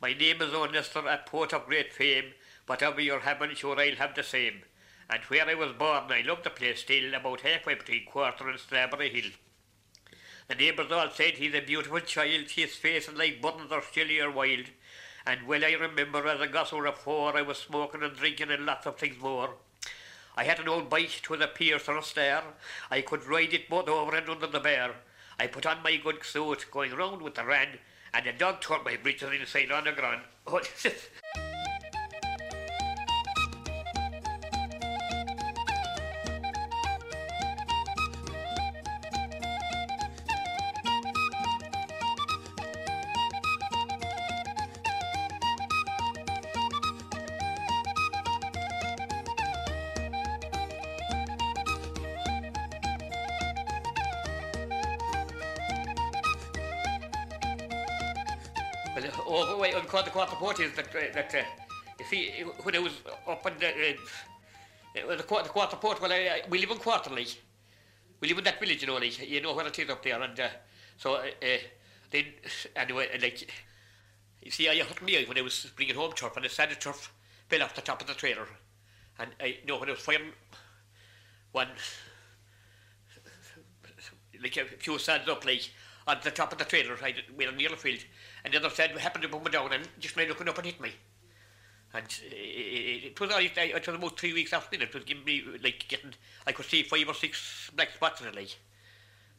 My name is O'Nister, a poet of great fame. Whatever you're having, sure I'll have the same. And where I was born, I love the place still, about halfway between Quarter and Strawberry Hill. The neighbours all said he's a beautiful child, his face and like buttons are chilly or wild. And well I remember as a gosser four, I was smoking and drinking and lots of things more. I had an old bike, to the Pierce or a Star. I could ride it both over and under the bear. I put on my good suit, going round with the ran, and the dog tore my breeches inside the the uh, the quarter the quarter port. Well, we live in Quarterly. We live in that village, you know, like you know where it is up there, and uh, so uh, then anyway, like you see, I hurt me when I was bringing home turf, and the sanded turf fell off the top of the trailer, and I you know when I was firing one like a few sands up like on the top of the trailer, I we were near the field, and the other side happened to bump me down and just made looking up and hit me. And it, it, it was, I, it was about three weeks after it was giving me, like, getting, I could see five or six black spots in the leg.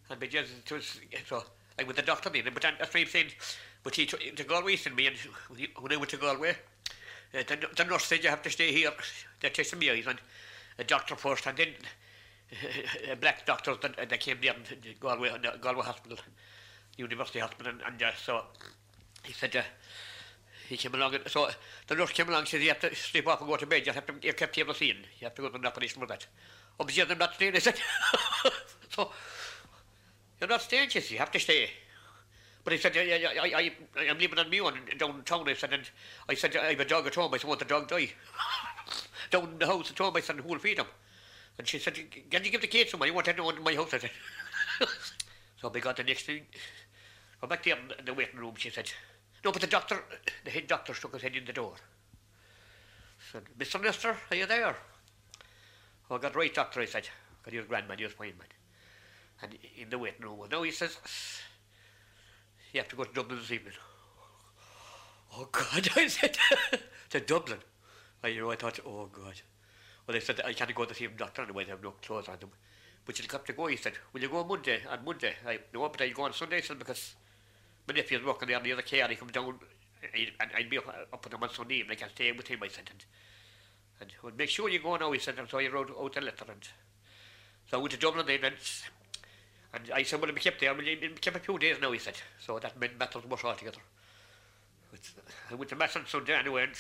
And because it was, so, like, with the doctor then, but that's what I'm saying, but he took to Galway sent me, and when I went to Galway, uh, the, the nurse said, you have to stay here, they're testing my eyes, and a doctor first, and then a black doctor that, that came there in Galway, in Galway Hospital, University Hospital, and, and uh, so he said, uh, he came along. And, so the nurse came along and said, you have to sleep off and go to bed. You have to, you're kept here seen. You have to go to an operation for that. Obviously, I'm not staying, I said. so, you're not staying, she said, you have to stay. But he said, I, I, I, I'm living on my own downtown. I said, and I said, I have a dog at home. I said, won't the dog die? Down in the house at home, I said, who will feed him? And she said, can you give the kids to somebody? You want anyone in my house, I said. so we got the next thing. Go back there in the waiting room, she said, No, but the doctor, the head doctor stuck his head in the door. Said, Mr. Nestor, are you there? Oh, I got right, doctor, I said. Got your grandman, your fine man. And in the waiting room, now he says, you have to go to Dublin this evening. Oh, God, I said, to Dublin. I, you know, I thought, oh, God. Well, they said, I can't go to see him, doctor, anyway, they have no clothes on them. But you'll have to go, he said. Will you go on Monday? On Monday? I, no, but I'll go on Sunday, said, because Men if he's walking there near the car, he comes down, I'd, I'd be up, up on him on Sunday evening, I can stay with him, I said. And, and well, make sure you go now, he said, and so he wrote out a letter. And, so I went to Dublin then, and, and I said, well, we kept there, well, we kept a few days now, he said. So that meant matters much altogether. But I went to Mass on Sunday anyway, and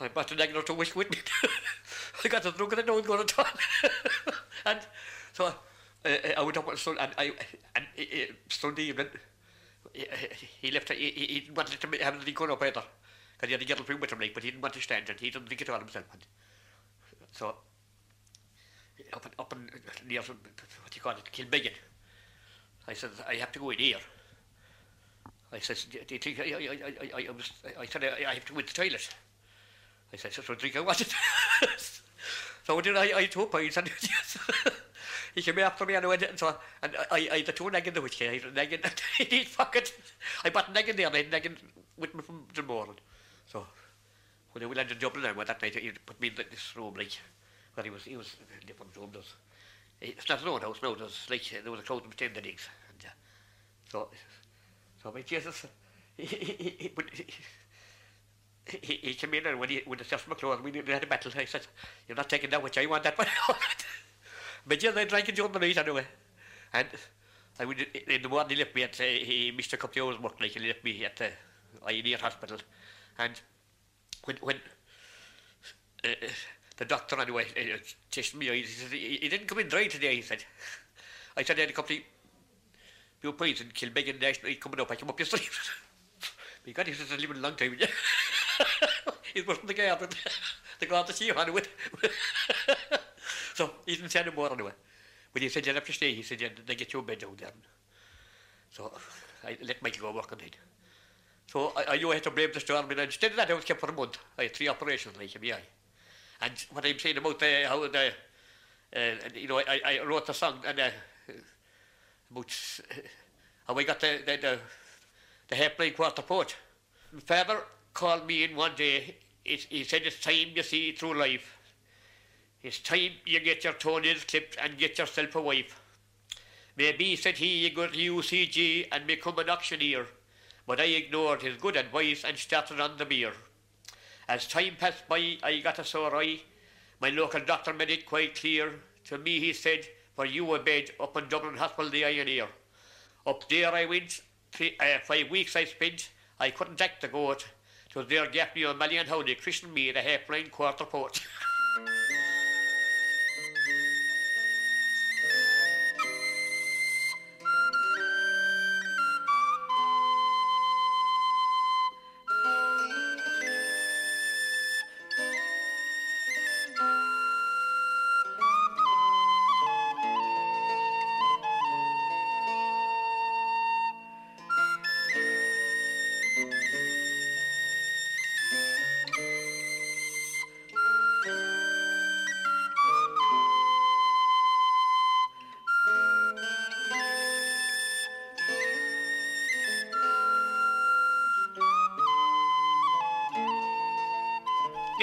I bought an egg to wish with me. I got a drunk and I know it going to And so uh, uh, I went up on Sunday, and, I, and uh, uh Sunday evening, he left, he, he wanted to have anything good up either. Because he had a yellow room with him, like, but he didn't want to stand and he didn't think it all himself. And so, up, and, up and near, what do you call it, Kilbeggan, I said, I have to go in here. I said, do you think I, I, I, I, I, was, I said, I, I have to go in the toilet. I said, so drink I want it. so did I, I told her, I said, yes he should be after me I anyway. And so and I, I the two negging the witch here, he's negging, he fucking, I bought negging there, and negging with me from the morning. So when we landed in Dublin now, that night he put me in this room like, where he was, he was in different room. There's, it's not an old house, no, there's like, there was a crowd between the digs. And, uh, so, so my Jesus, he, he, he, he, he, he he, came in and when he when the self McClure we had a battle, he said, You're not taking that which I want that one. Medya they drank it on the eith anyway. And I would, in the morning, he left me at, uh, he, Mr. Coplio's work, like, he left me at the uh, Ioneer Hospital. And when, when uh, the doctor, anyway, uh, tested me, he, said, he, he didn't come in dry today, he said. I said, I had a couple of few points in Kilbegan National, he's coming up, I come up yesterday. My God, he's living a long time, yeah. he's working the garden. the glad to see you, anyway. So he didn't say any more anyway but he said you have to stay he said yeah, they get your bed down there so I let Michael go work on it so I, I knew I had to brave the storm and instead of that I was kept for a month I had three operations like him and what I'm saying about the, how the uh, you know I, I wrote a song and uh, about uh, how I got the the, the, the hairplane quarter port my father called me in one day. He, he said, it's time you see through life. It's time you get your toenails clipped and get yourself a wife. Maybe, said he, you go to UCG and become an auctioneer. But I ignored his good advice and started on the beer. As time passed by, I got a sore eye. My local doctor made it quite clear. To me, he said, for you a bed up in Dublin Hospital, the Eye and Ear. Up there I went, three, uh, five weeks I spent. I couldn't act the goat. So there gave me a million how they christened me the half-line quarter port.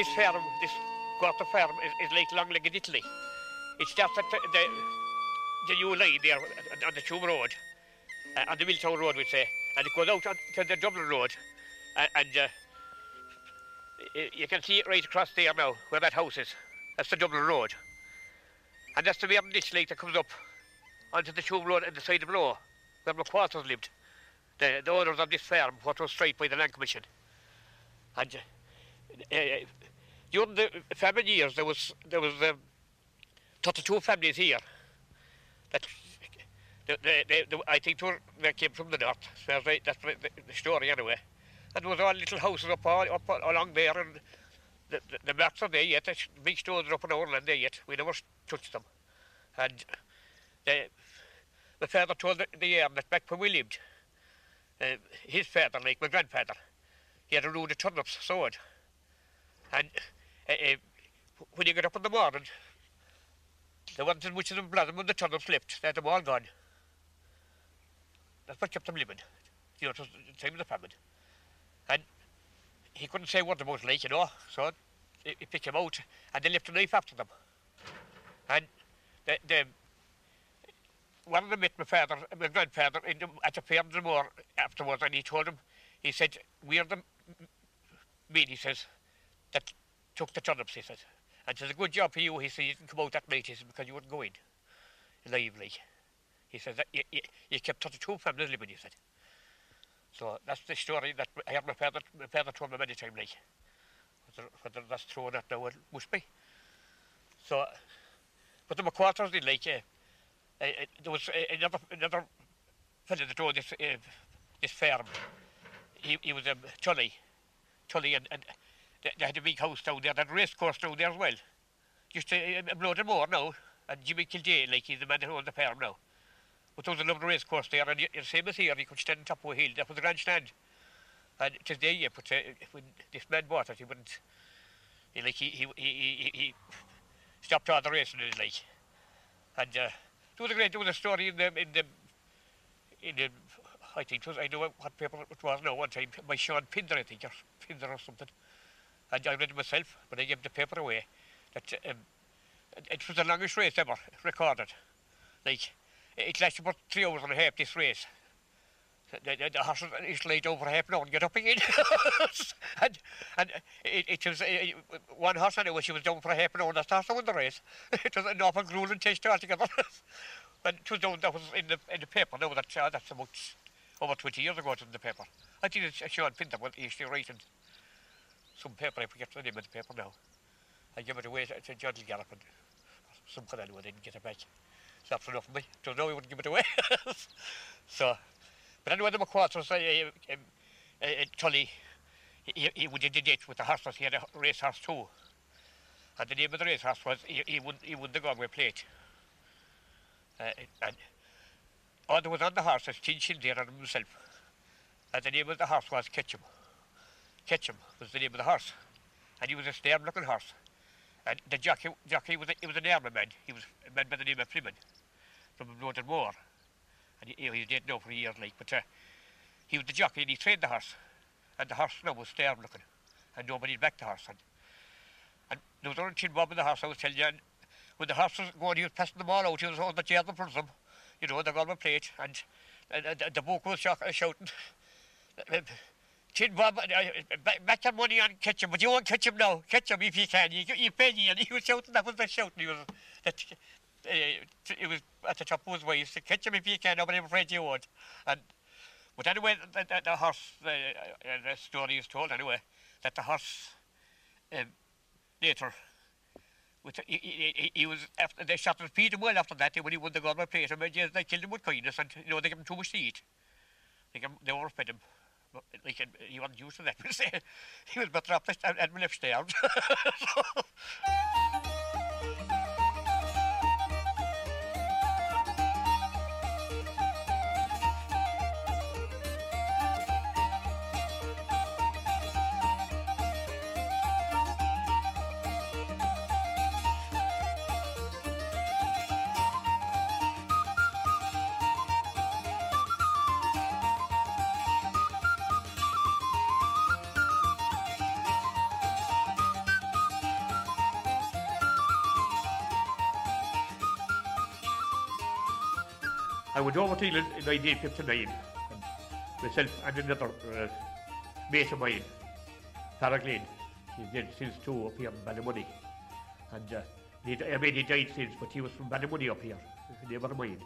this farm, this quarter farm, is, is like long-legged Italy. It's just at the, the, the new line there on the Tuam Road, uh, on the Milltown Road, we say, and it goes out on, to the Dublin Road, uh, and uh, you can see it right across there now, where that house is. That's the Dublin Road. And that's the Vernon Ditch Lake that comes up onto the Tuam Road at the side of Low, where my quarters lived. The, the owners of this farm, what was striped by the Land Commission. And uh, during the famine years, there was there was um, 32 families here. That the, the, the, I think they came from the north. So that's the, the, story anyway. And there was all little houses up, all, up along there, and the, the, the marks are there yet. The big stones are up in Ireland there yet. We never touched them. And the, the father told the, year that back when we lived, uh, his father, like my grandfather, he had a road of turnips sowed. And uh, when you get up in the morning, the ones in which of them blood when the tunnel slipped, they had them all gone. That's what kept them living. You know, it the time of the famine. And he couldn't say what the most like, you know, so he, he picked him out and they left a knife after them. And the, the one of them met my father, my grandfather, in the, at the the moor afterwards, and he told him, he said, we're the men, he says, took the turnips, he said. And it's a good job for you, he said, you didn't come out that night, he said, because you wouldn't go in lively. He said, that you, you, you kept 32 families living, he said. So that's the story that I heard my father, my father told me many times, like. Whether, whether that's true or not now, it must be. So, but the McQuarters did like, uh, uh, there was uh, another, another fellow that owned this, uh, this farm. He, he was a um, Tully, Tully, and, and they, had a big house down there, and a race course down there as well. Just a, a blood and more now, and Jimmy Kildare, like he's the man that owns the farm now. But there was a lovely race course there, and the same as here, you could stand on top of a hill, that was the grandstand. And it is there, yeah, but uh, when this man bought it, he wouldn't, he, like, he, he, he, he, stopped all the racing in like. And uh, There was a great, there was a story in the, in the, in the, I think it was, I know what paper it was now one time, by Sean Pinder, I think, or Pinder or something. And I read it myself, but I gave the paper away. That um, it, it was the longest race ever recorded. Like, it lasted about three hours and a half, this race. The, the, the horse is laid over half an hour and get up again. and and it, it was uh, one horse anyway, she was down for half an hour, that's the won the race. it was an awful grueling test altogether. and it was down, that was in the, in the paper that, uh, that's about over 20 years ago, it was in the paper. I think it's Sean Pinter, well, he's still writing some paper, I forget the name of the paper now. I give it away to, Judge Gallop and something anyway, didn't get it back. So that's enough for me. Don't know he wouldn't give it away. so, but anyway, the McQuarters, uh, uh, uh, Tully, he, he would date with the horses. He had a race horse too. And the name of the race horse was, he, he, won, he won the Galway plate. Uh, and oh, there was on the horse, as Tin Shilder on himself. And the name of the horse was Ketchum. Ketchum was the name of the horse. And he was a stern looking horse. And the jockey, jockey was a, he was an army man. He was a man by the name of Freeman from Northern Moor. And he, he did know for years, like, but uh, he was the jockey and he trained the horse. And the horse now was stern looking. And nobody backed the horse. And, and there was only Chin Bob in the horse, I was telling you. And when the horse was going, he was passing them all out. He was holding the jail in front of them. You know, the Galway plate. And, and, and the book was shouting. Tin Bob, uh, but you won't catch him now. Catch him if you can. You, you pay. And he was shouting, that was the shouting. He was, that, uh, it was at the top of his waist. Catch him if you can, nobody afraid you won't. And, but anyway, the, the, the horse, the, uh, the story is told anyway, that the horse um, later, with, he, he, he, was after they shot his feet well after that when he won the Galway plate. And they killed him with kindness, and you know they gave him too much to eat. They, gave him, they overfed him like he wasn't used to that. He was better off at my left down. was over to England in 1959, myself and another uh, mate of mine, Sarah Glenn. he's dead since two up here in Ballymoney. And uh, he, er I mean, he died since, but he was from Ballymoney up here, never mind.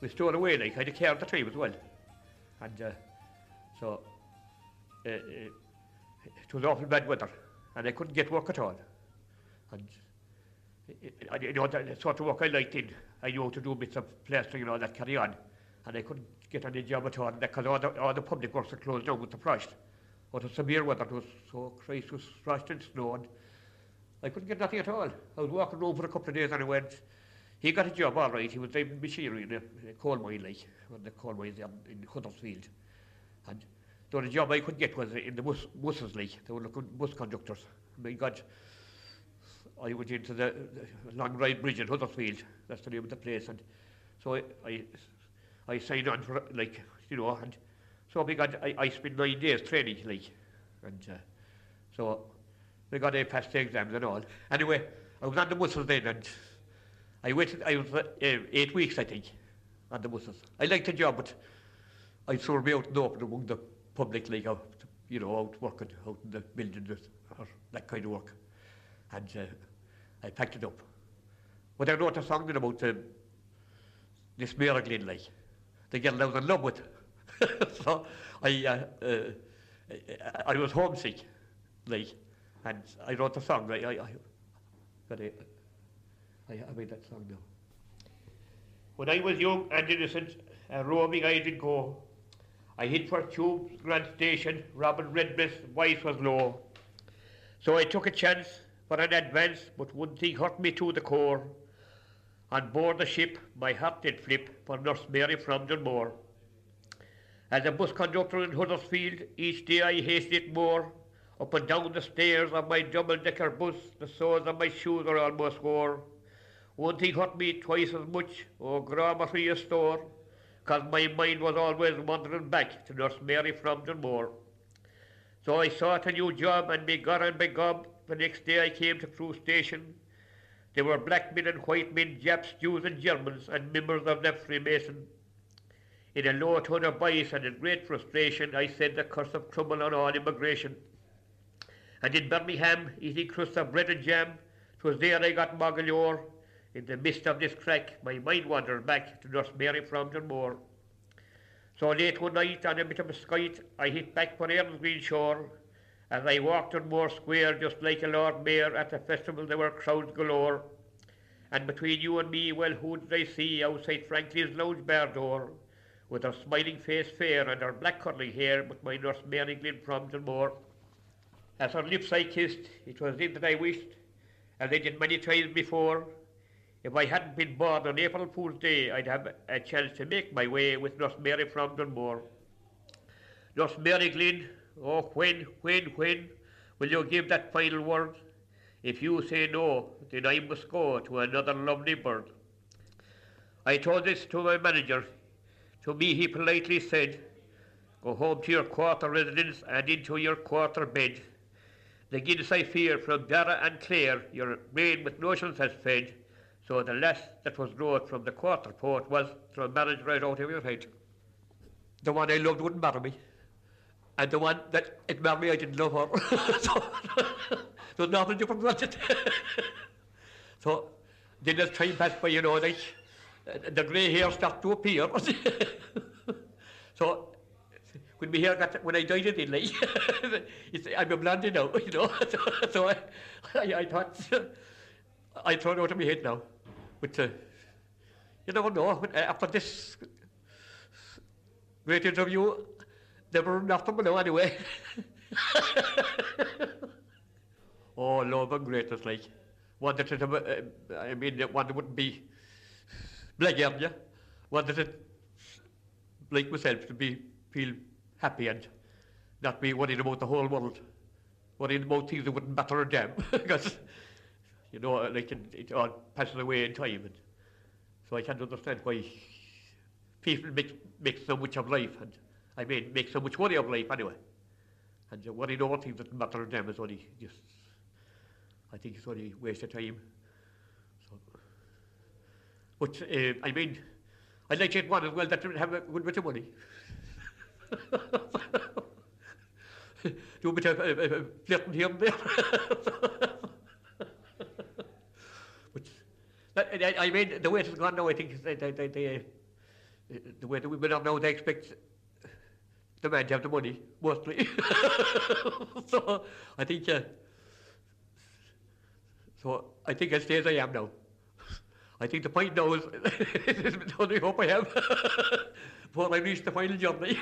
We stole away, like, I had a care at the time as well. And uh, so, uh, uh, it was awful bad weather, and I couldn't get work at all. And I, you know, the sort of work I liked in, I knew to do bits of plastering and all that carry on. And I couldn't get any job at all because all the, all the public works were closed down with the frost. What a severe weather it was, so Christ was frost and snow. And I couldn't get nothing at all. I was walking home for a couple of days and I went, he got a job all right. He was driving machinery in a, a coal mine, like, when the coal mines in Huddersfield. And the only job I could get was in the bus, buses, like, they were looking bus conductors. My God, I went into the, the long ride bridge in Huddersfield. That's the name of the place. And so I, I, I signed on for, like, you know, and so we got, I, I spent nine days training, like, and uh, so we got A past the exams and all. Anyway, I was on the muscles then, and I waited, I was uh, eight weeks, I think, on the muscles. I liked the job, but I saw me out and open among the public, like, out, you know, out working, out in the buildings or that kind of work. And uh, I packed it up. But I wrote a song about uh, this Mary Glynn, like, the girl I was in love with. so I, uh, uh, I was homesick, like, and I wrote a song. I, I, I, I, I, made that song now. When I was young and innocent, uh, roaming I did go. I hid for Tubes Grand Station, Robin Redbreast's voice was low. So I took a chance for an advance, but one thing hurt me to the core. On board the ship, my heart did flip for Nurse Mary from Dunmore. As a bus conductor in Huddersfield, each day I hated it more. Up and down the stairs of my double-decker bus, the soles of my shoes are almost wore. One thing hurt me twice as much, oh, grammar a store, cause my mind was always wandering back to Nurse Mary from Dunmore. So I sought a new job and begun and begob. The next day I came to Crewe Station. There were black men and white men, Japs, Jews and Germans, and members of the Freemason. In a low tone of voice and in great frustration, I said the curse of trouble on all immigration. And in Birmingham, eating crusts of bread and jam, 'twas there I got Mogalore. In the midst of this crack, my mind wandered back to Nurse Mary from Moor. So late one night, on a bit of a skite, I hit back for Erin's green shore. As I walked on Moor Square, just like a Lord Mayor at a festival, there were crowds galore. And between you and me, well, who did I see outside Franklin's lounge bar door? with her smiling face fair and her black curly hair, with my nurse Mary Glynn from Moor. As her lips I kissed, it was then that I wished, as I did many times before, if I hadn't been born on April Fool's Day, I'd have a chance to make my way with Nurse Mary from Dunmore. Nurse Mary Glynn, oh, when, when, when will you give that final word? If you say no, then I must go to another lovely bird. I told this to my manager. To me he politely said, Go home to your quarter residence and into your quarter bed. The gills I fear from Dara and Clare your brain with notions has fed, so the last that was wrote from the quarter port was through marriage right out of your head. The one I loved wouldn't marry me. And the one that it married me, I didn't love her. so, there's nothing different about it. so, then as time passed by, you know, like, the grey hair start to appear. so when my hair got, when I died in, like, I'm a blonde now, you know. so, so I, I, I, thought, I it out of my head now. But uh, you never know. After this great interview, never nothing below anyway. oh, love and greatness, like. Wanted to, uh, I mean, one wouldn't be blackguard, yeah. Wanted it, like myself, to be feel happy and not be worried about the whole world, worried about things that wouldn't matter a damn, because you know, like it, it all passes away in time, and so I can't understand why people make make so much of life, and I mean make so much worry of life anyway, and uh, worrying over things that matter to them is only just, I think it's only waste of time. But uh, I mean, I'd like to get one as well that have a good bit of money. Do a bit of uh, uh, flirting here and there. but that, I, I, mean, the way it's gone now, I think they, they, they, they, uh, the way the women are now, they expect the man to have the money, mostly. so I think, uh, so I think I stay as I am now. I think the point now is the only hope I have before I reach the final journey.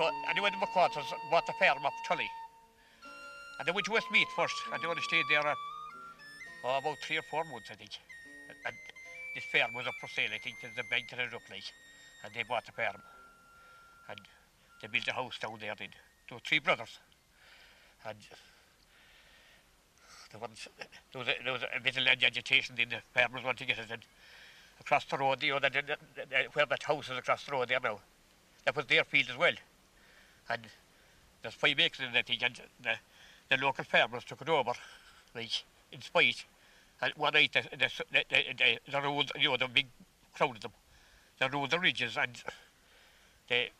So anyway, the McQuarters bought the farm up Tully. And they went to Westmeath first, and they only stayed there uh, oh, about three or four months, I think. And, and this farm was up for sale, I think, there's a bank that it up like. And they bought the farm. And they built a house down there then. There were three brothers. And there was, there was, a, there was a bit of land agitation then the farmers wanted to get it. And across the road, you know, the, the, the, where that house is across the road there now, that was their field as well and there's five acres in that thing, and the, the local farmers took it over, like, in spite. And one night, the, the, the, the, the road, you know, the big crowd of them, they rode the ridges and they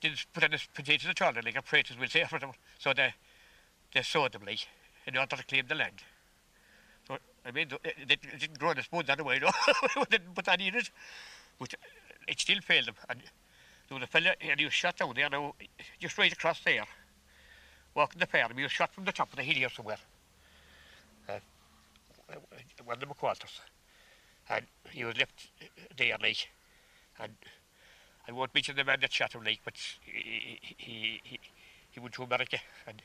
didn't put any potatoes at all, like a praetors will say for them. So they, they sowed them, like, in order to claim the land. So I mean, it didn't grow the spoon that way, no. didn't put that in it. But it still failed them. And there was a fella, and he was shot down there now, just right across there, walking the and he was shot from the top of the hill here somewhere. Uh, one of the McQualters. And he was left there, like, and I won't mention the man that shot him, like, but he, he, he, he went to America, and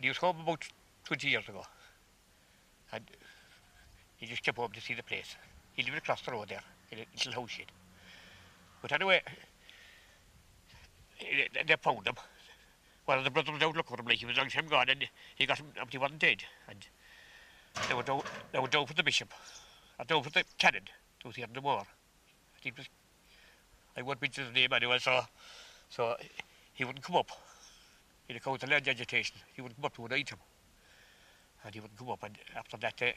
he was home about 20 years ago, and he just came home to see the place. He lived across the road there, in a little house shed. But anyway, they found him. One of the brothers out looking for him, like he was long time gone, and he got him, but he wasn't dead. And they were down, they were down for the bishop, or down for the canon, was here in the war. Think it was, I won't mention his name anyway, so, so he wouldn't come up. In the council land agitation, he wouldn't come up to an item. And he wouldn't come up, and after that, they,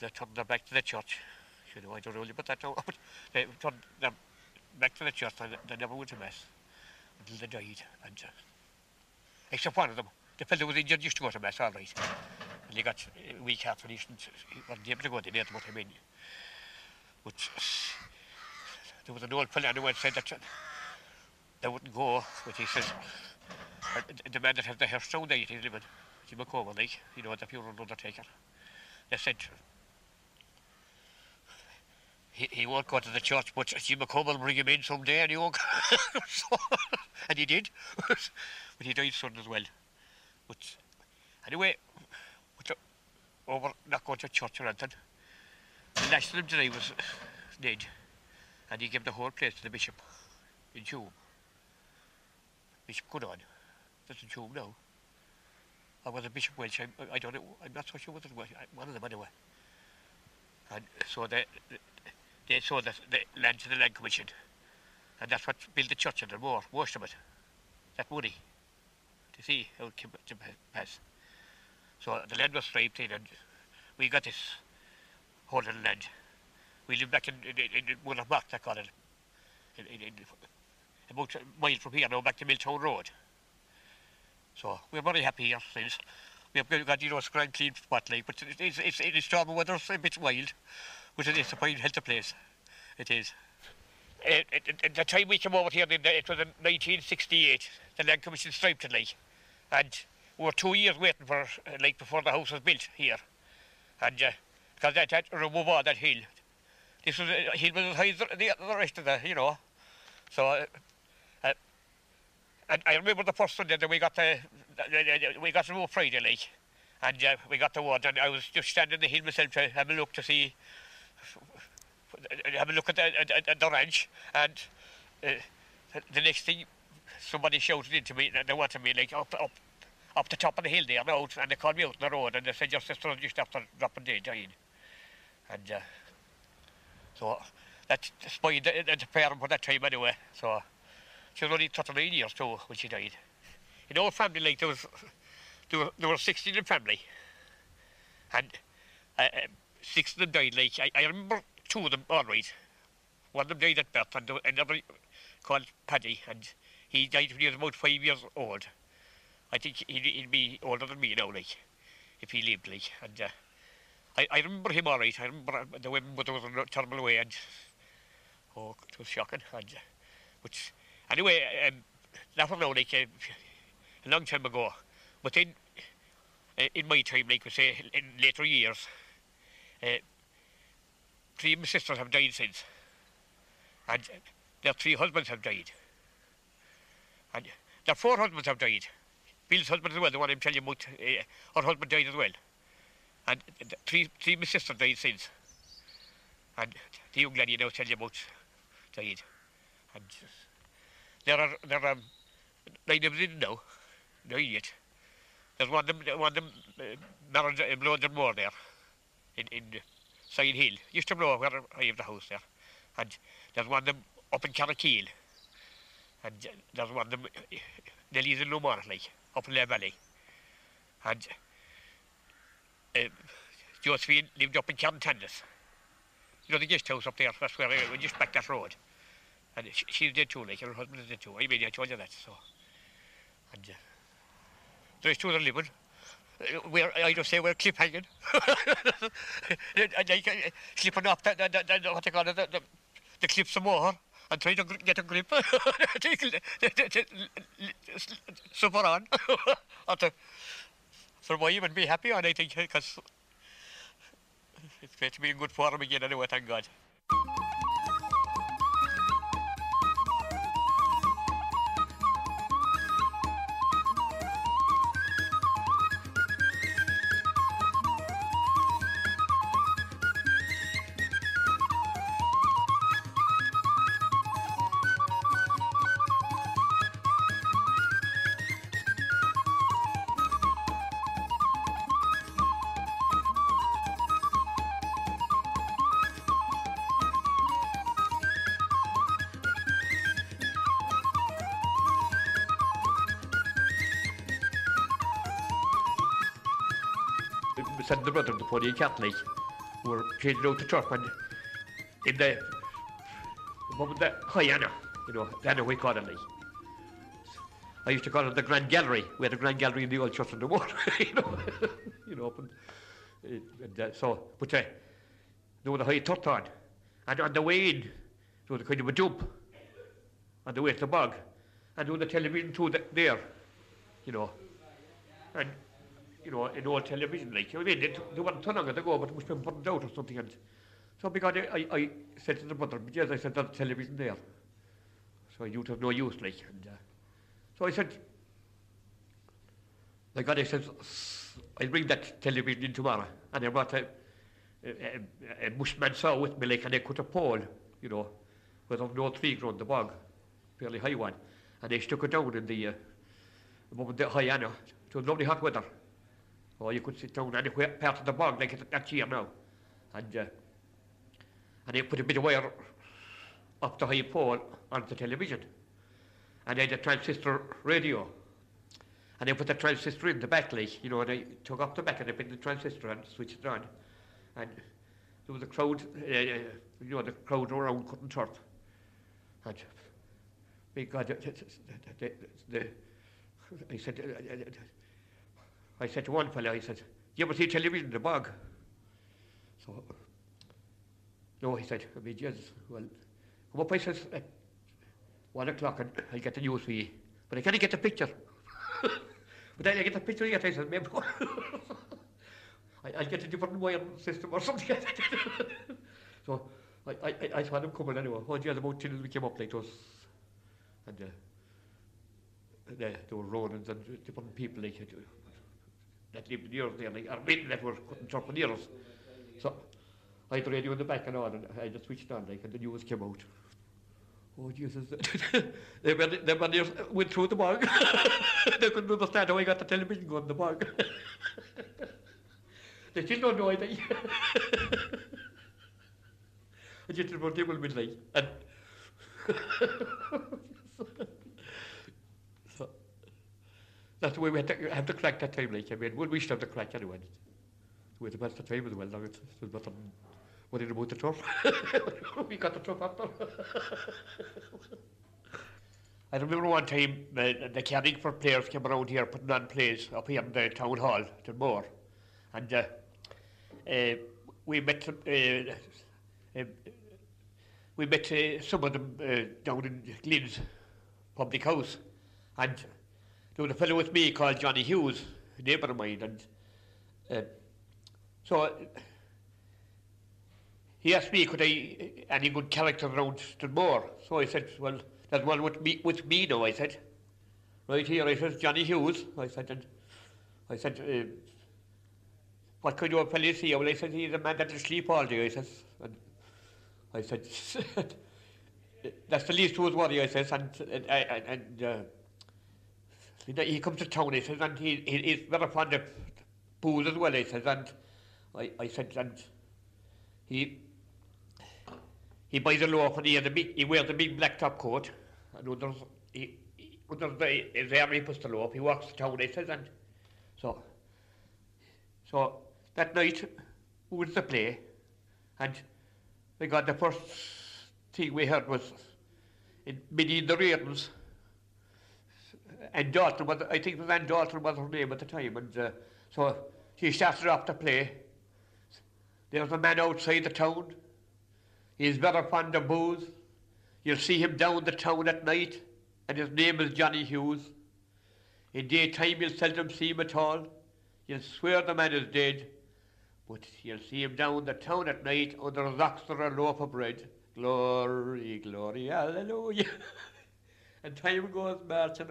they turned them back to the church. You know, I don't know about that but they turned them back to the church, I, they never went to mass until they died. And, uh, except one of them, the fellow was injured used to go to mass all right. And he got a week after he wasn't able to go, they made what I mean. But there was an old fellow who had said that they wouldn't go, but he says, the man that had the hairstone there, he's living, Jim McCormick, you know, the funeral undertaker, they said, he, he won't go to the church, but Jim McCowan will bring him in someday and he won't. so, and he did. but he died sudden as well. But anyway, but, uh, oh, over not going to church or anything. The them today was Ned, and he gave the whole place to the bishop in June. Bishop Goodon. That's in June now. I was a Bishop Welch? I, I don't know. I'm not so sure whether it was uh, one of them anyway. And so they, they sold the, the land to the Land Commission. And that's what built the church and the more, most of it. That money. To see how it came to pass. So the land was striped in and we got this whole little land. We live back in, in, in, in Muller Mark, they call it. In, in, in, about a mile from here now back to Milltown Road. So we're very happy here since. We have got, you know, a screen clean spot but it's, it's, it's stormy weather, it's a bit wild, it is a fine, healthy place. It is. At, at, at the time we came over here, it was in 1968, the Land Commission striped it like, and we were two years waiting for, uh, like, before the house was built here. And, because uh, that had to remove all that hill. This was, uh, hill was as high as the, the, the rest of the, you know. So, uh, and I remember the first Sunday that we got the, we got the Friday like, and uh, we got the word, and I was just standing in the hill myself to have a look to see, have a look at the, at, at the ranch, and uh, the next thing, somebody shouted into me, they wanted me like up, up, up the top of the hill there, out, and they called me out on the road, and they said your sister just after dropping dead, dying, and uh, so that spoiled the, the, the parent for that time anyway, so. She was only 39 years too when she died. In our family, like there was, there were, there were 16 in the family, and uh, uh, six of them died. Like I, I remember two of them all right. One of them died at birth, and another called Paddy, and he died when he was about five years old. I think he'd, he'd be older than me now, like if he lived, like. And uh, I, I remember him all right. I remember the women, but there was a terrible way, and oh, it was shocking. And uh, but Anyway, um, that was now like a, a long time ago. But then, uh, in my time, like we say, in later years, uh, three of my sisters have died since. And their three husbands have died. And their four husbands have died. Bill's husband as well, the one I'm telling you about, uh, her husband died as well. And three, three of my sisters died since. And the young lady now tell you about died. And there are there are nine of them in now, nine yet. There's one of them, one of them uh, married uh, blowed more there, in in Side Hill. Used to blow where I have the house there, and there's one of them up in Carrickeel, and there's one of them uh, nearly in Lumar, like up in the Valley, and uh, Josephine lived up in Carntandis. You know the guest house up there, that's where I, just back that road. And she, she's dead too, like her husband is too. I mean, I told you that, so. And uh, there's two them living. We're, I just say we're clip hanging. and like, uh, slipping off the, the, the, the, what they call it, the, the, the clips of more and try to get a grip. Super on. For why even be happy on, I think, because it's great to be in good form again anyway, thank God. Send the brother to Pony Catholic were changing out the turf and in the moment the Hyena, you know, then we call it. I used to call it the Grand Gallery. We had a Grand Gallery in the old church on the water, you know, you know, and, and uh, so, but uh, there was a high turf on, and on the way in, there was a kind of a jump on the way to the bog, and there was a television too the, there, you know, and you know, in old television, like, you know what I mean? It, they weren't too long ago, but it must been burned out or something. And so because I, I, I said to the brother, yes, I said, that television there. So you'd have no use, like. And, uh, so I said, the God, I said, I'll bring that television in tomorrow. And I brought a, a, a, a bushman saw with me, like, and I cut a pole, you know, with an old tree grown the bog, fairly high one. And they stuck it down in the, uh, above the high anna. It was lovely hot weather. Or you could sit down anywhere part of the bog like it, that's here now. And, uh, and they put a bit of wire up the high pole on the television. And they had a transistor radio. And they put the transistor in the like, you know, and they took up the back and they put the transistor and switched it on. And there was a crowd, uh, you know, the crowd around cutting turf. And, God, the, the, the, the, I said, uh, I said to one fellow, I said, you ever see television in the bog? So, no, he said, I mean, yes, well, come up, I says, at one o'clock and I'll get the news for you. But I can't get the picture. but then I get the picture yet, I said, maybe. I, I'll get a different wire system or something. so I, I, I saw them coming anyway. Oh, yeah, about till we came up like us. And uh, there, there were Ronans and different people like. That lived near there, or men that were turf near us. So I the radio in the back and on, and I just switched on, like, and the news came out. Oh, Jesus. they, went, they went, uh, went through the bog. they couldn't understand how I got the television going in the bog. they still don't know anything. I just about devil with like, and That's the way we had to, had to collect that time, like, I mean, we should have to collect anyway. We had the best of time as well, now it's, there's nothing worrying about the turf. we got the turf after. I remember one time uh, the caring for players came around here putting on plays up here in the town hall, to Moore. And uh, uh, we met some, uh, uh, we met uh, some of them uh, down in Glynn's public house. And there was a fellow with me called Johnny Hughes, a neighbour of mine, and um, so he asked me could I any good character around Stonmore. So I said, well, there's one with me, with me now, I said. Right here, I said, Johnny Hughes, I said, and I said, um, what could your fellow see? Well, I said, he's a man that'll sleep all day, I said. And I said, that's the least who's worry, I said, and, and, and, and uh, you he comes to town, he says, and he, he, he's very fond of booze as well, he says, and I, I said, and he, he buys a loaf and he, has a big, he wears a big black top coat, and under, he, under the, his arm he puts the loaf, he walks to town, he says, and so, so that night, we went to play, and we got the first thing we heard was, it, beneath the railings, and Dalton was, I think it was Anne Dalton was her name at the time, and uh, So he started off to play. There's a man outside the town. He's very fond of booze. You'll see him down the town at night, and his name is Johnny Hughes. In daytime, you'll seldom see him at all. You'll swear the man is dead, but you'll see him down the town at night under his ox or a loaf of bread. Glory, glory, hallelujah. and time goes marching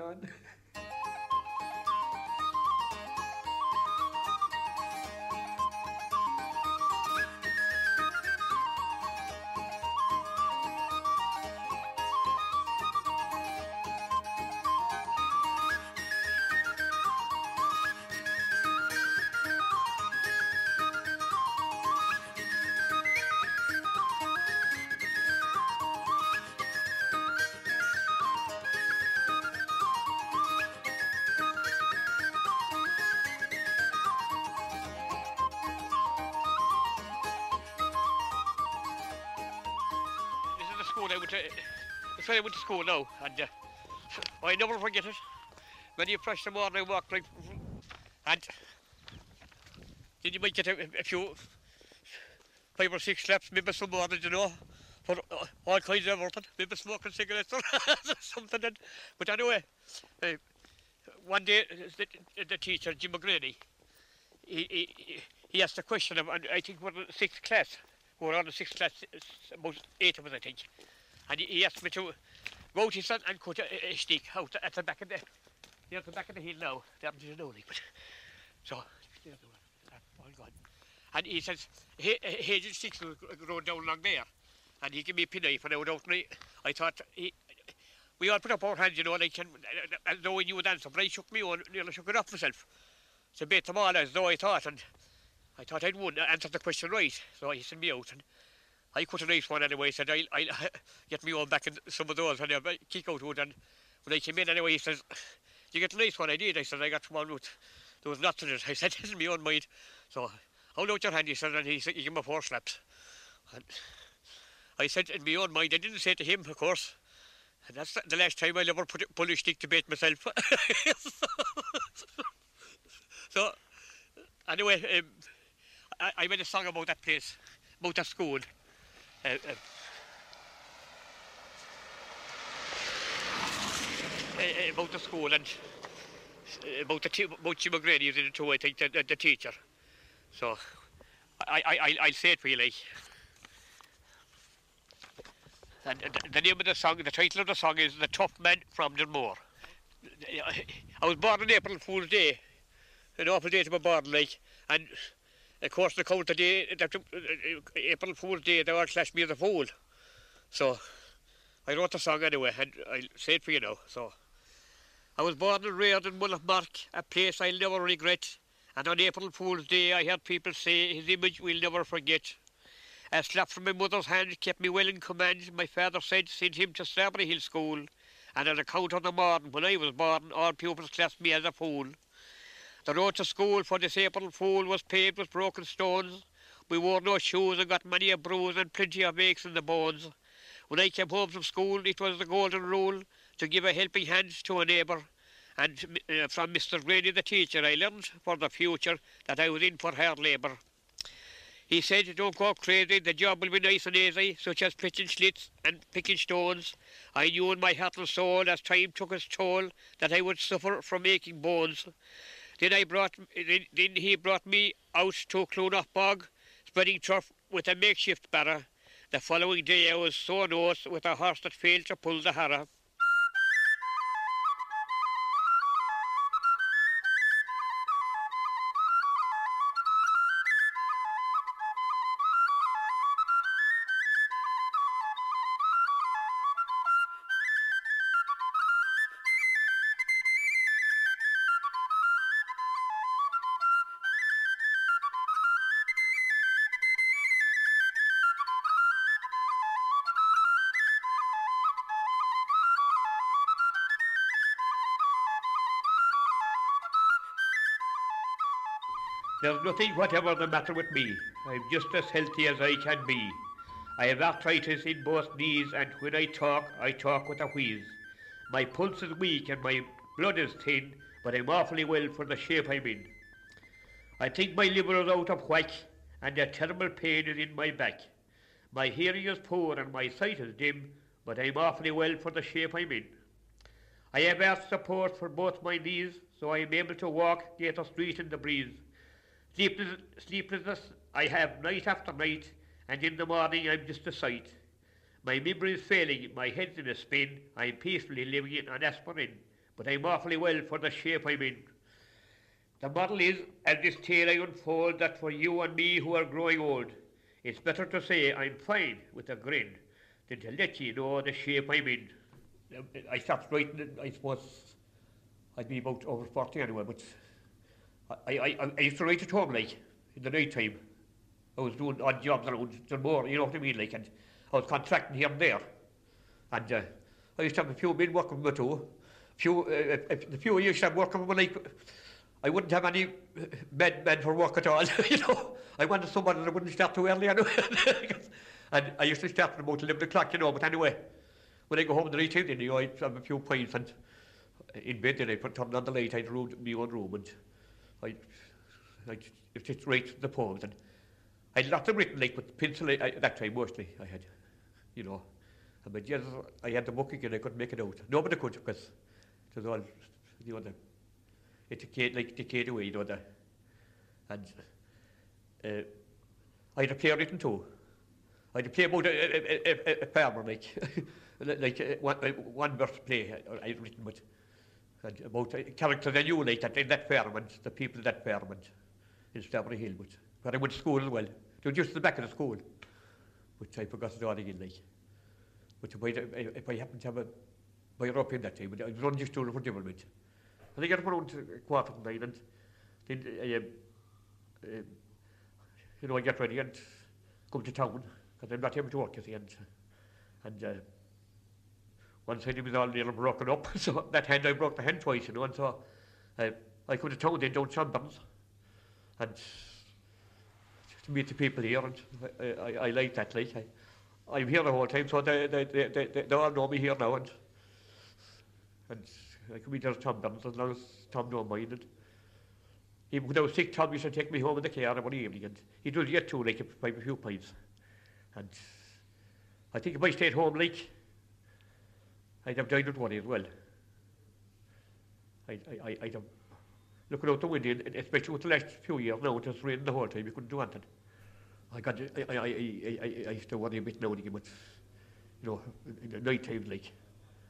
I went to school now, and uh, I never forget it. When you fresh the morning, I walked like, and then you might get a, a few, five or six slaps, maybe some more, you know, for uh, all kinds of everything, maybe smoking cigarettes or something. Then. But anyway, uh, one day the, the teacher, Jim McGrady, he, he, he asked a question, and I think we're in the sixth class. We were on the sixth class, about eight of us, I think. And he, he asked me to go out his son and cut a, a uh, uh, stick out at the back of the, near the back of the hill now. They haven't you know, like, but so, were, all gone. And he says, "Hey, Hazel sticks grow down along there. And he gave me a penknife and I went and I, thought, he, we all put up our hands, you know, like, and, though we knew the answer, but I shook me on, nearly shook it off myself. So bait them all as though I thought, and I thought I'd won, uh, answered the question right. So he sent me out, and I cut a nice one anyway. He Said I'll, I'll get me on back in some of those, and I'll kick out wood. And when I came in anyway, he says, "You get a nice one." I did. I said, "I got one with there was nuts in it." I said, "Isn't me own mind." So hold out your hand, he said, and he said, "You give me four slaps." And I said, "In my own mind," I didn't say to him, of course. And that's the last time I'll ever put a pull a stick to bait myself. so, anyway, um, I, I made a song about that place, about that school. Uh, uh, uh, about the school and uh, about the about Jim it too, I think, the, the, the teacher. So I, I, I'll say it for you, like. And the, the name of the song, the title of the song is The Tough Man from the Moor. I was born on April Fool's Day, an awful day to be born, like, and of course the day, that, uh, April Fool's Day, they all clashed me as a fool. So I wrote the song anyway, and I'll say it for you now. So I was born and reared in Mullaghmark, a place I'll never regret. And on April Fool's Day, I heard people say his image we'll never forget. A slap from my mother's hand kept me well in command. My father said, send him to Strawberry Hill School. And on account of the morning when I was born, all pupils classed me as a fool. The road to school for April Fool was paved with broken stones. We wore no shoes and got many a bruise and plenty of aches in the bones. When I came home from school, it was the golden rule to give a helping hand to a neighbour. And uh, from Mr. Grady, the teacher, I learned for the future that I was in for hard labour. He said, don't go crazy, the job will be nice and easy, such as pitching slits and picking stones. I knew in my heart and soul, as time took its toll, that I would suffer from aching bones. Then I brought, then, he brought me out to Clonach Bog, spreading turf with a makeshift barrow. The following day I was so nose with a horse that failed to pull the harrow. Nothing whatever the matter with me. I'm just as healthy as I can be. I have arthritis in both knees, and when I talk, I talk with a wheeze. My pulse is weak and my blood is thin, but I'm awfully well for the shape I'm in. I think my liver is out of whack, and a terrible pain is in my back. My hearing is poor and my sight is dim, but I'm awfully well for the shape I'm in. I have asked support for both my knees, so I am able to walk Gator Street in the breeze. Sleepless, sleeplessness I have night after night, and in the morning I'm just a sight. My memory is failing, my head's in a spin, I'm peacefully living it on aspirin, but I'm awfully well for the shape I'm in. The model is, as this tale I unfold, that for you and me who are growing old, it's better to say I'm fine with a grin than to let you know the shape I'm in. Um, I stopped writing, I suppose I'd be about over 40 anyway, but I, I, I used to write at home, like, in the night time. I was doing odd jobs around the Dunmore, you know what I mean, like, and I was contracting here and there. And uh, I used to have a few men working with me too. Few, uh, uh, uh, the few I used to have working with me, like, I wouldn't have any uh, men, men for work at all, you know. I wanted someone that wouldn't start too early, anyway. and I used to start at about 11 o'clock, you know, but anyway, when I go home in the night, time, you know, I'd have a few pints and in bed, then I'd turn on the light, I'd room, my own room, and I'd, I'd, if just write the poems. And I'd had them written, like with pencil I, that time mostly. I had, you know. And my years, I had the book again. I couldn't make it out. Nobody could because it was all you know the it decayed like decayed away. You know the and uh, I had a play written too. I had a play about a, a, a, a, a farmer like like uh, one, uh, one verse play I, I'd written but about a character uh, characters emulated in that parliament, the people in that parliament in Stavry Hill, but where I went to school as well. They were just at the back of the school, which I forgot it all again, like. But if I, if I happened to have a, my up in that time, I was running just to it for development. And I got up around uh, quarter to nine, and then uh, um, um, you know, I get ready and come to town, because I'm not able to work, you see, and, and uh, one side me was all nearly broken up, so that hand I broke the hand twice, you know, and so uh, I could have told them down Sunburns, and to meet the people here, and I, I, I like that, like, I, I'm here the whole time, so they, they, they, they, they all know me here now, and, and I could be there Tom Burns as long as Tom don't mind it. Even when I was sick, Tom used to take me home in the car every evening, and he does yet too, like, by a few pints. And I think if I stayed home, like, I'd have died with one as well. I, I, I'd have looking out the window, especially with the last few years now, it has rained the whole time, you couldn't do anything. I got, I, I, I, I, I used to worry a bit now, but, you know, the night time, like.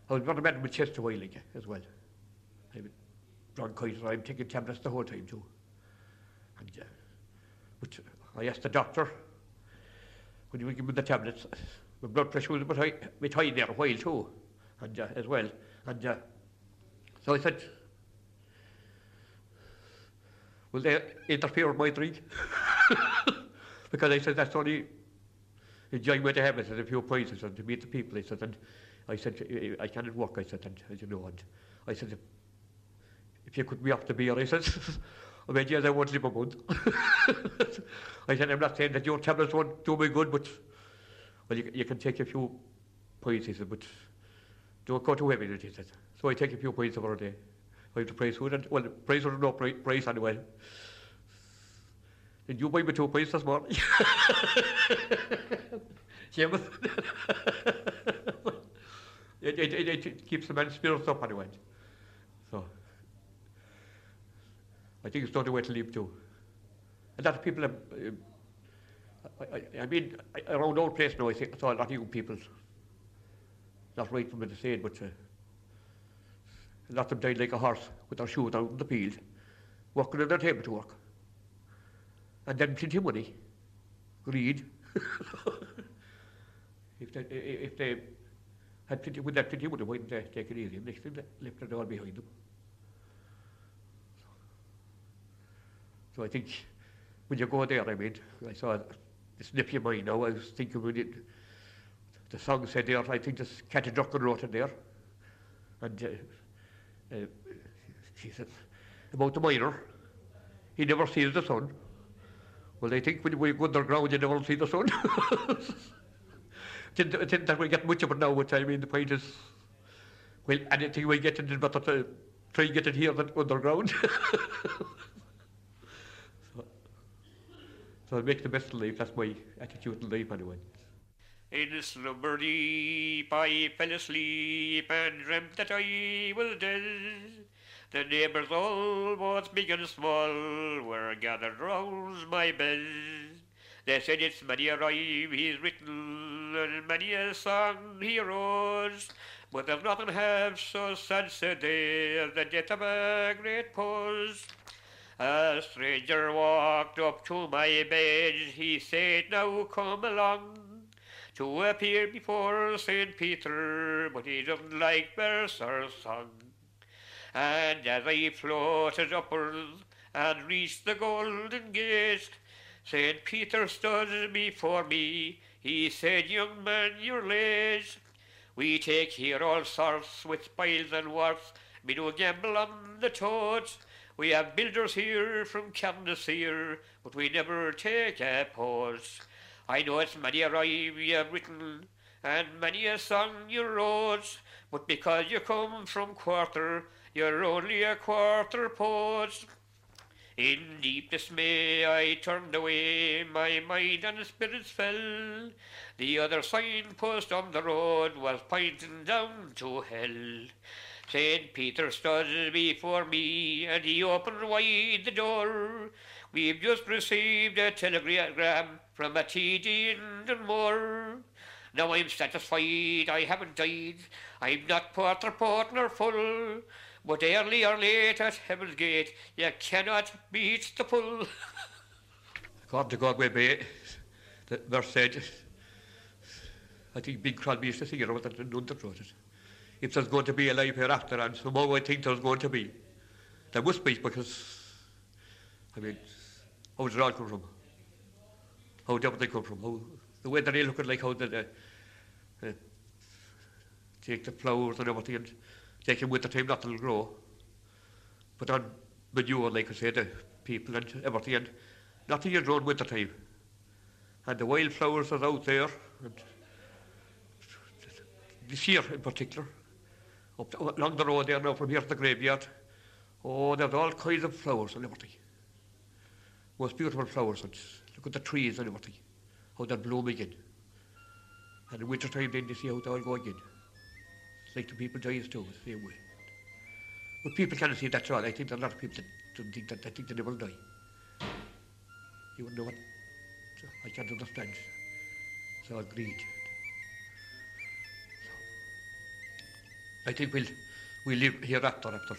I was running a man with chest away, like, as well. I'm bronchitis, I'm taking tablets the whole time, too. And, uh, but uh, I asked the doctor, when he would give me the tablets, my blood pressure was a bit high, bit high there a while, too. As well. So I said, will they interfere with my drink? because I said, that's only enjoyment I have. I said, a few pints, I said, to meet the people. I said, and I said, I cannot work, I said, and as you know, and I said, if you could be off the beer, I said, I mean, yes, I won't live a month. I said, I'm not saying that your tablets won't do me good, but, well, you, you can take a few said, but don't go too heavy with it. So I take a few pints over a day. Have to price food, and, well, price or no price, price anyway. Did you buy me two pints this morning? Seamus. it, it, it, it keeps the man's spirits up anyway. So, I think it's not a way to live too. And that people, have, uh, I, I, I mean, around our place now, I, think, a lot of young people not right for me to say it, but uh, a lot of them died like a horse with their shoes out in the field, working on their table to work. And then plenty of money. Greed. if, they, if they had plenty, with that plenty of money, why didn't they take it easy? Next thing they left it all behind them. So I think when you go there, I mean, I saw this nephew of mine now, I was thinking when it, the song said there, I think this Catty Drucker wrote it there. And uh, uh, she said, about the miner, he never sees the sun. Well, I think when we go underground, you never see the sun. didn't, didn't that we get much of it now, which I mean, the point is, well, anything we get it, better to uh, try and get it here than underground. so, so make the best of life, that's my attitude in life anyway. In slumber deep I fell asleep and dreamt that I was dead. The neighbours all, both big and small, were gathered round my bed. They said it's many a rhyme he's written and many a song he wrote, but there's nothing half so sad, said they, as the death of a great poet. A stranger walked up to my bed, he said, now come along to appear before St. Peter, but he doesn't like or song. And as I floated upwards and reached the golden gate, St. Peter stood before me. He said, Young man, you're late. We take here all sorts with spiles and warps. We do gamble on the toads. We have builders here from Candace here, but we never take a pause. I know it's many a rhyme you have written, and many a song you wrote, but because you come from quarter, you're only a quarter poet. In deep dismay I turned away, my mind and spirits fell. The other signpost on the road was pointing down to hell. St. Peter stood before me, and he opened wide the door. We've just received a telegram from a TD in Moore. Now I'm satisfied I haven't died. I'm not porter port nor full. But early or late at Heaven's Gate, you cannot beat the pull. God to be. The verse said, I think Bing Crosby used to sing it about that it. If there's going to be a life hereafter, and somehow I think there's going to be, there must be, because, I mean, how does it all come from? How did they come from? How, the way that they look at like how they uh, take the flowers and everything and take them with the time not to grow. But on manure, like I say, the people and everything, and nothing is grown with the time. And the wildflowers are out there, and this year in particular, up to, along the road there now from here to the graveyard, oh, there's all kinds of flowers and everything. Most beautiful flowers, look at the trees and everything, how they're blooming in. And in winter time then you see how they're all going again. It's like the people dies too, the same way. But people can't see that's all. I think there are a lot of people that don't think that, they think they will die. You wouldn't know what, I can't understand. It's all greed. So, I think we'll, we'll live hereafter after